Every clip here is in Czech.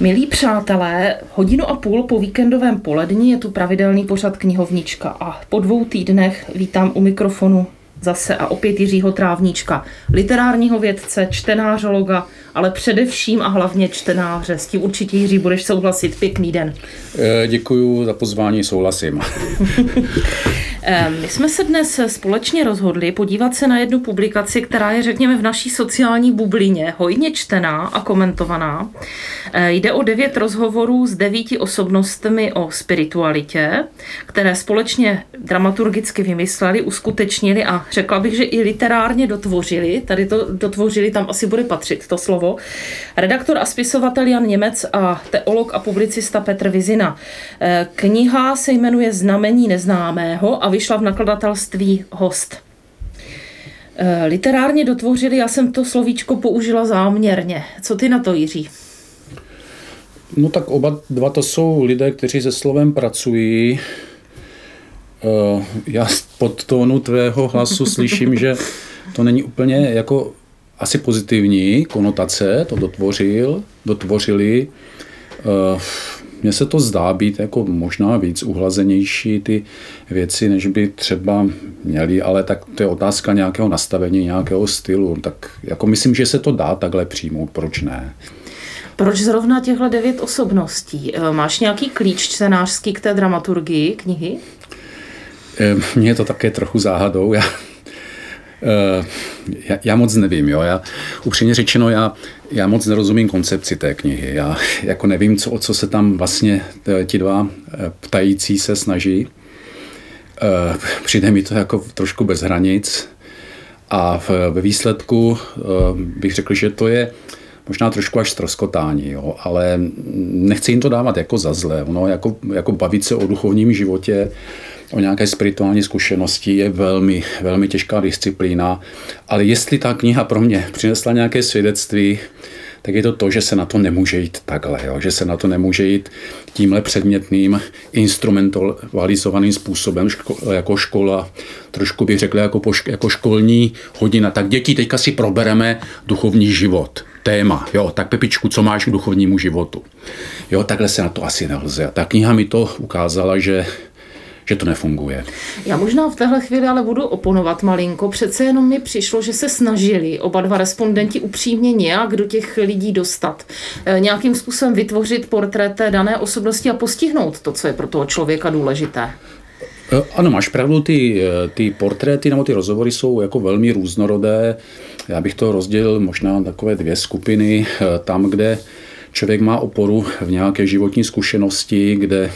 Milí přátelé, hodinu a půl po víkendovém poledni je tu pravidelný pořad knihovnička a po dvou týdnech vítám u mikrofonu zase a opět Jiřího Trávníčka, literárního vědce, čtenářologa, ale především a hlavně čtenáře. S tím určitě Jiří budeš souhlasit. Pěkný den. Eh, Děkuji za pozvání, souhlasím. My jsme se dnes společně rozhodli podívat se na jednu publikaci, která je, řekněme, v naší sociální bublině hojně čtená a komentovaná. Eh, jde o devět rozhovorů s devíti osobnostmi o spiritualitě, které společně dramaturgicky vymysleli, uskutečnili a řekla bych, že i literárně dotvořili. Tady to dotvořili, tam asi bude patřit to slovo. Redaktor a spisovatel Jan Němec a teolog a publicista Petr Vizina. Eh, kniha se jmenuje Znamení neznámého a vyšla v nakladatelství Host. Eh, literárně dotvořili, já jsem to slovíčko použila záměrně. Co ty na to, Jiří? No tak oba dva to jsou lidé, kteří se slovem pracují. Eh, já pod tónu tvého hlasu slyším, že to není úplně jako asi pozitivní konotace, to dotvořil, dotvořili. Mně se to zdá být jako možná víc uhlazenější ty věci, než by třeba měli, ale tak to je otázka nějakého nastavení, nějakého stylu. Tak jako myslím, že se to dá takhle přijmout, proč ne? Proč zrovna těchto devět osobností? Eh, máš nějaký klíč čtenářský k té dramaturgii knihy? Eh, mně je to také trochu záhadou. Já, já, já moc nevím. Jo. Já, upřímně řečeno, já, já moc nerozumím koncepci té knihy. Já jako nevím, co, o co se tam vlastně ti dva eh, ptající se snaží. Eh, přijde mi to jako trošku bez hranic a ve výsledku eh, bych řekl, že to je možná trošku až stroskotání, jo, ale nechci jim to dávat jako za zlé. No, jako, jako bavit se o duchovním životě, o nějaké spirituální zkušenosti je velmi, velmi těžká disciplína, ale jestli ta kniha pro mě přinesla nějaké svědectví, tak je to to, že se na to nemůže jít takhle, jo? že se na to nemůže jít tímhle předmětným, instrumentalizovaným způsobem, ško, jako škola, trošku bych řekl jako, po, jako školní hodina. Tak děti, teďka si probereme duchovní život téma. Jo, tak Pepičku, co máš k duchovnímu životu? Jo, takhle se na to asi nelze. Ta kniha mi to ukázala, že že to nefunguje. Já možná v téhle chvíli ale budu oponovat malinko. Přece jenom mi přišlo, že se snažili oba dva respondenti upřímně nějak do těch lidí dostat. E, nějakým způsobem vytvořit portrét té dané osobnosti a postihnout to, co je pro toho člověka důležité. E, ano, máš pravdu, ty, e, ty portréty nebo ty rozhovory jsou jako velmi různorodé. Já bych to rozdělil možná na takové dvě skupiny. Tam, kde člověk má oporu v nějaké životní zkušenosti, kde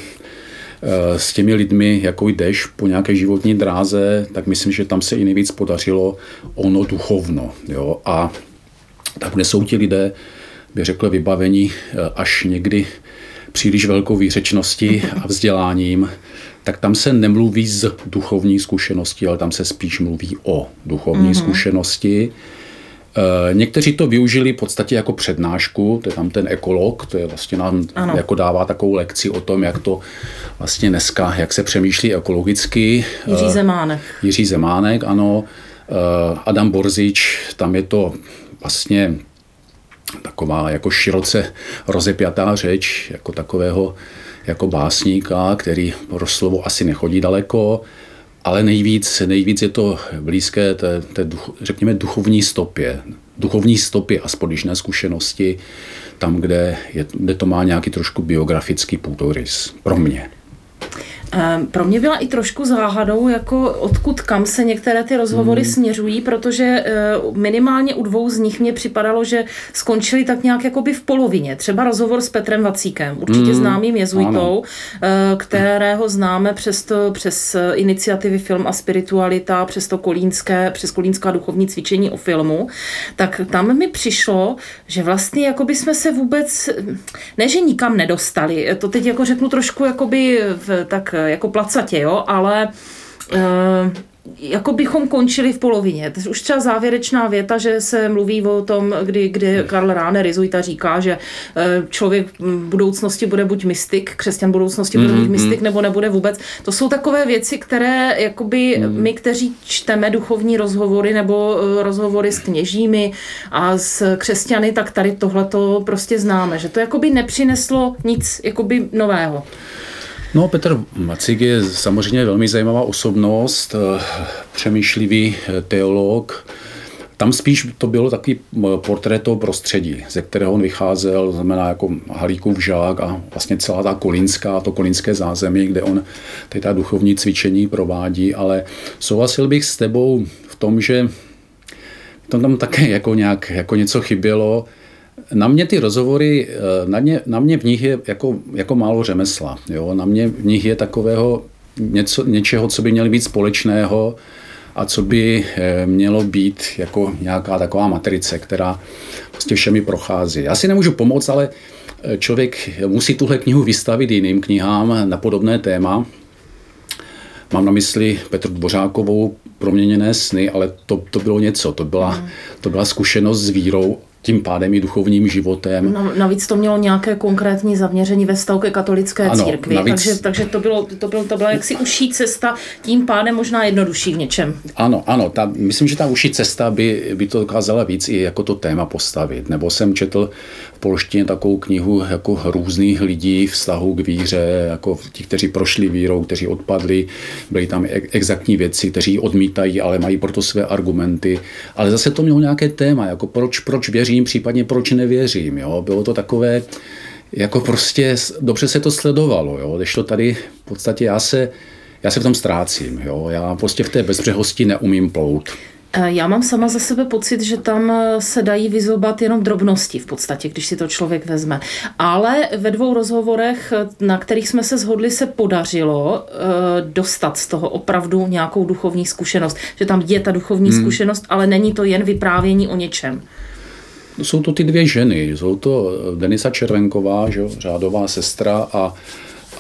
s těmi lidmi, jako jdeš po nějaké životní dráze, tak myslím, že tam se i nejvíc podařilo ono duchovno. Jo? A tam, kde jsou ti lidé, by řekl, vybavení eh, až někdy příliš velkou výřečností a vzděláním, tak tam se nemluví z duchovní zkušenosti, ale tam se spíš mluví o duchovní mm-hmm. zkušenosti. Eh, někteří to využili v podstatě jako přednášku, to je tam ten ekolog, to je vlastně nám ano. jako dává takovou lekci o tom, jak to vlastně dneska, jak se přemýšlí ekologicky. Jiří eh, Zemánek. Jiří Zemánek, ano. Eh, Adam Borzič, tam je to vlastně taková jako široce rozepjatá řeč, jako takového jako básníka, který pro slovo asi nechodí daleko ale nejvíc, nejvíc je to blízké té, té duch, řekněme, duchovní stopě. Duchovní stopy a společné zkušenosti, tam, kde, je, kde to má nějaký trošku biografický půdorys. Pro mě. Ehm, pro mě byla i trošku záhadou, jako odkud kam se některé ty rozhovory hmm. směřují, protože eh, minimálně u dvou z nich mě připadalo, že skončili tak nějak jakoby v polovině. Třeba rozhovor s Petrem Vacíkem, určitě hmm. známým jezuitou, ano. Eh, kterého známe přes, to, přes iniciativy Film a spiritualita, přes to kolínské, přes kolínská duchovní cvičení o filmu, tak tam mi přišlo, že vlastně jakoby jsme se vůbec, ne že nikam nedostali, to teď jako řeknu trošku jakoby v, tak jako placatě, jo, ale uh, jako bychom končili v polovině. To už třeba závěrečná věta, že se mluví o tom, kdy, kdy Karl Rahner Rizuita říká, že eh, člověk v budoucnosti bude buď mystik, křesťan budoucnosti bude buď mhm, mystik, mhm. nebo nebude vůbec. To jsou takové věci, které jakoby mm. my, kteří čteme duchovní rozhovory nebo eh, rozhovory s kněžími a s křesťany, tak tady tohle to prostě známe, že to jakoby nepřineslo nic jakoby nového. No, Petr Macik je samozřejmě velmi zajímavá osobnost, eh, přemýšlivý eh, teolog. Tam spíš to bylo takový portrét toho prostředí, ze kterého on vycházel, znamená jako Halíkův žák a vlastně celá ta kolinská, to kolinské zázemí, kde on tady ta duchovní cvičení provádí, ale souhlasil bych s tebou v tom, že to tam také jako nějak jako něco chybělo, na mě ty rozhovory, eh, na, mě, na mě v nich je jako, jako málo řemesla. Jo? Na mě v nich je takového něco, něčeho, co by mělo být společného a co by eh, mělo být jako nějaká taková matrice, která prostě všemi prochází. Já si nemůžu pomoct, ale eh, člověk musí tuhle knihu vystavit jiným knihám na podobné téma. Mám na mysli Petru Dvořákovou Proměněné sny, ale to, to bylo něco. To byla, to byla zkušenost s vírou tím pádem i duchovním životem. No, navíc to mělo nějaké konkrétní zaměření ve vztahu ke katolické ano, církvi, navíc... takže, takže to, bylo, to, bylo, to byla jaksi užší cesta, tím pádem možná jednodušší v něčem. Ano, ano, ta, myslím, že ta užší cesta by, by to dokázala víc i jako to téma postavit. Nebo jsem četl v polštině takovou knihu jako různých lidí vztahu k víře, jako ti, kteří prošli vírou, kteří odpadli, byly tam exaktní věci, kteří odmítají, ale mají proto své argumenty. Ale zase to mělo nějaké téma, jako proč, proč věří věřím, případně proč nevěřím. Jo? Bylo to takové, jako prostě dobře se to sledovalo, jo? když to tady v podstatě já se, já se v tom ztrácím. Jo? Já prostě v té bezbřehosti neumím plout. Eh, já mám sama za sebe pocit, že tam eh, se dají vyzobat jenom drobnosti v podstatě, když si to člověk vezme. Ale ve dvou rozhovorech, eh, na kterých jsme se shodli, se podařilo dostat z toho opravdu nějakou duchovní zkušenost. Že tam je ta duchovní hmm. zkušenost, ale není to jen vyprávění o něčem jsou to ty dvě ženy. Jsou to Denisa Červenková, že, řádová sestra a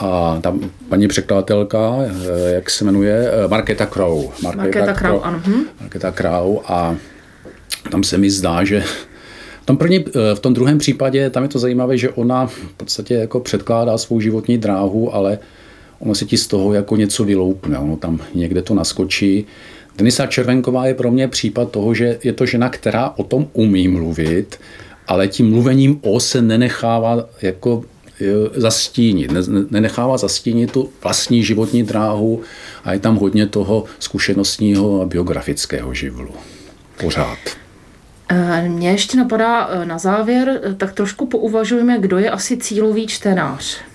a tam paní překladatelka, eh, jak se jmenuje, eh, Marketa Crow. Marketa, Marketa Crow, ano. Hm. Marketa Crow a tam se mi zdá, že v tom, první, eh, v tom druhém případě tam je to zajímavé, že ona v podstatě jako předkládá svou životní dráhu, ale ono se ti z toho jako něco vyloupne. Ono tam někde to naskočí. Denisa Červenková je pro mě případ toho, že je to žena, která o tom umí mluvit, ale tím mluvením o se nenechává jako e, zastínit, nenechává zastínit tu vlastní životní dráhu a je tam hodně toho zkušenostního a biografického živlu. Pořád. E, mně ještě napadá e, na závěr, tak trošku pouvažujeme, kdo je asi cílový čtenář.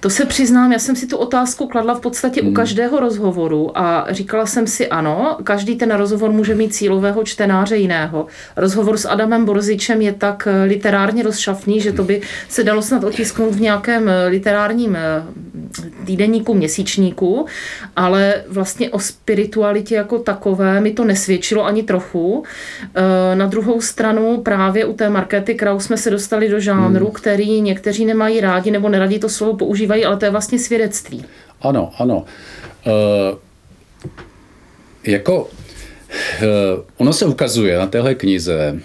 To se přiznám, já jsem si tu otázku kladla v podstatě hmm. u každého rozhovoru a říkala jsem si ano, každý ten rozhovor může mít cílového čtenáře jiného. Rozhovor s Adamem Borzičem je tak eh, literárně rozšafný, že to by se dalo snad otisknout v nějakém eh, literárním eh, týdenníku, měsíčníku, ale vlastně o spiritualitě jako takové mi to nesvědčilo ani trochu. Na druhou stranu právě u té Markety Kraus jsme se dostali do žánru, hmm. který někteří nemají rádi nebo neradí to slovo používat používají, ale to je vlastně svědectví. Ano, ano. Uh, jako uh, ono se ukazuje na téhle knize,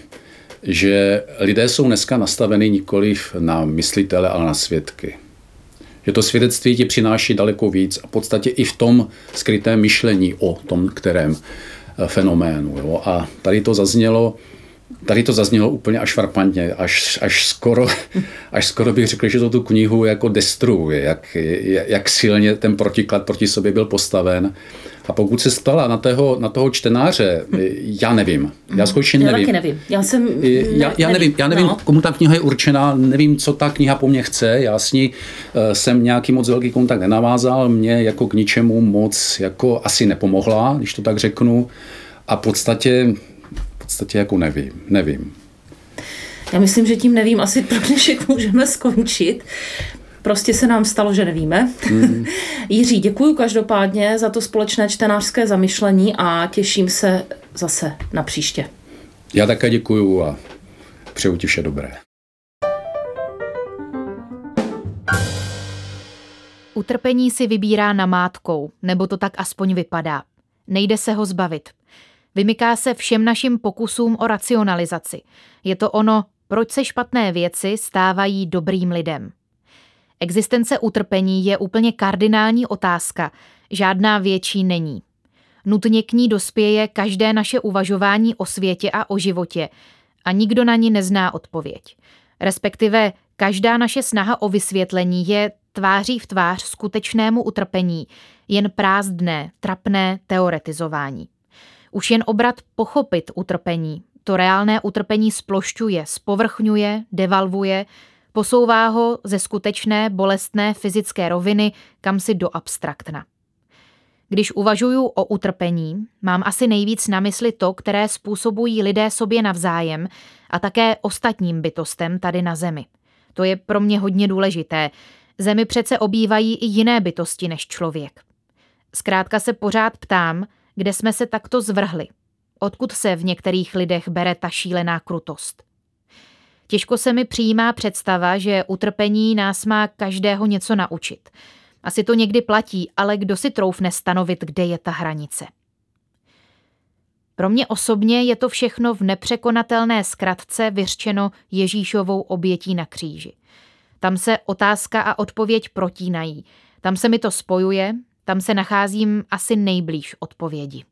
že lidé jsou dneska nastaveni nikoliv na myslitele, ale na svědky. Že to svědectví ti přináší daleko víc a v podstatě i v tom skrytém myšlení o tom kterém eh, fenoménu. Jo. A tady to zaznělo, Tady to zaznělo úplně až varpantně, až, až, skoro, až skoro bych řekl, že to tu knihu jako destruuje, jak, jak silně ten protiklad proti sobě byl postaven. A pokud se stala na toho, na toho čtenáře, já nevím. Já skutečně nevím. Já taky nevím. Já jsem... Ne, já, já nevím, já nevím no. komu ta kniha je určená, nevím, co ta kniha po mně chce. Já s ní uh, jsem nějaký moc velký kontakt nenavázal, mě jako k ničemu moc jako asi nepomohla, když to tak řeknu. A v podstatě podstatě jako nevím. Nevím. Já myslím, že tím nevím, asi pro dnešek můžeme skončit. Prostě se nám stalo, že nevíme. Mm. Jiří, děkuji každopádně za to společné čtenářské zamyšlení a těším se zase na příště. Já také děkuji a přeju ti vše dobré. Utrpení si vybírá namátkou, nebo to tak aspoň vypadá. Nejde se ho zbavit. Vymyká se všem našim pokusům o racionalizaci. Je to ono, proč se špatné věci stávají dobrým lidem. Existence utrpení je úplně kardinální otázka, žádná větší není. Nutně k ní dospěje každé naše uvažování o světě a o životě a nikdo na ní nezná odpověď. Respektive každá naše snaha o vysvětlení je tváří v tvář skutečnému utrpení, jen prázdné, trapné teoretizování. Už jen obrat pochopit utrpení, to reálné utrpení splošťuje, spovrchňuje, devalvuje, posouvá ho ze skutečné bolestné fyzické roviny kam si do abstraktna. Když uvažuju o utrpení, mám asi nejvíc na mysli to, které způsobují lidé sobě navzájem a také ostatním bytostem tady na Zemi. To je pro mě hodně důležité. Zemi přece obývají i jiné bytosti než člověk. Zkrátka se pořád ptám, kde jsme se takto zvrhli. Odkud se v některých lidech bere ta šílená krutost? Těžko se mi přijímá představa, že utrpení nás má každého něco naučit. Asi to někdy platí, ale kdo si troufne stanovit, kde je ta hranice? Pro mě osobně je to všechno v nepřekonatelné zkratce vyřčeno Ježíšovou obětí na kříži. Tam se otázka a odpověď protínají. Tam se mi to spojuje, tam se nacházím asi nejblíž odpovědi.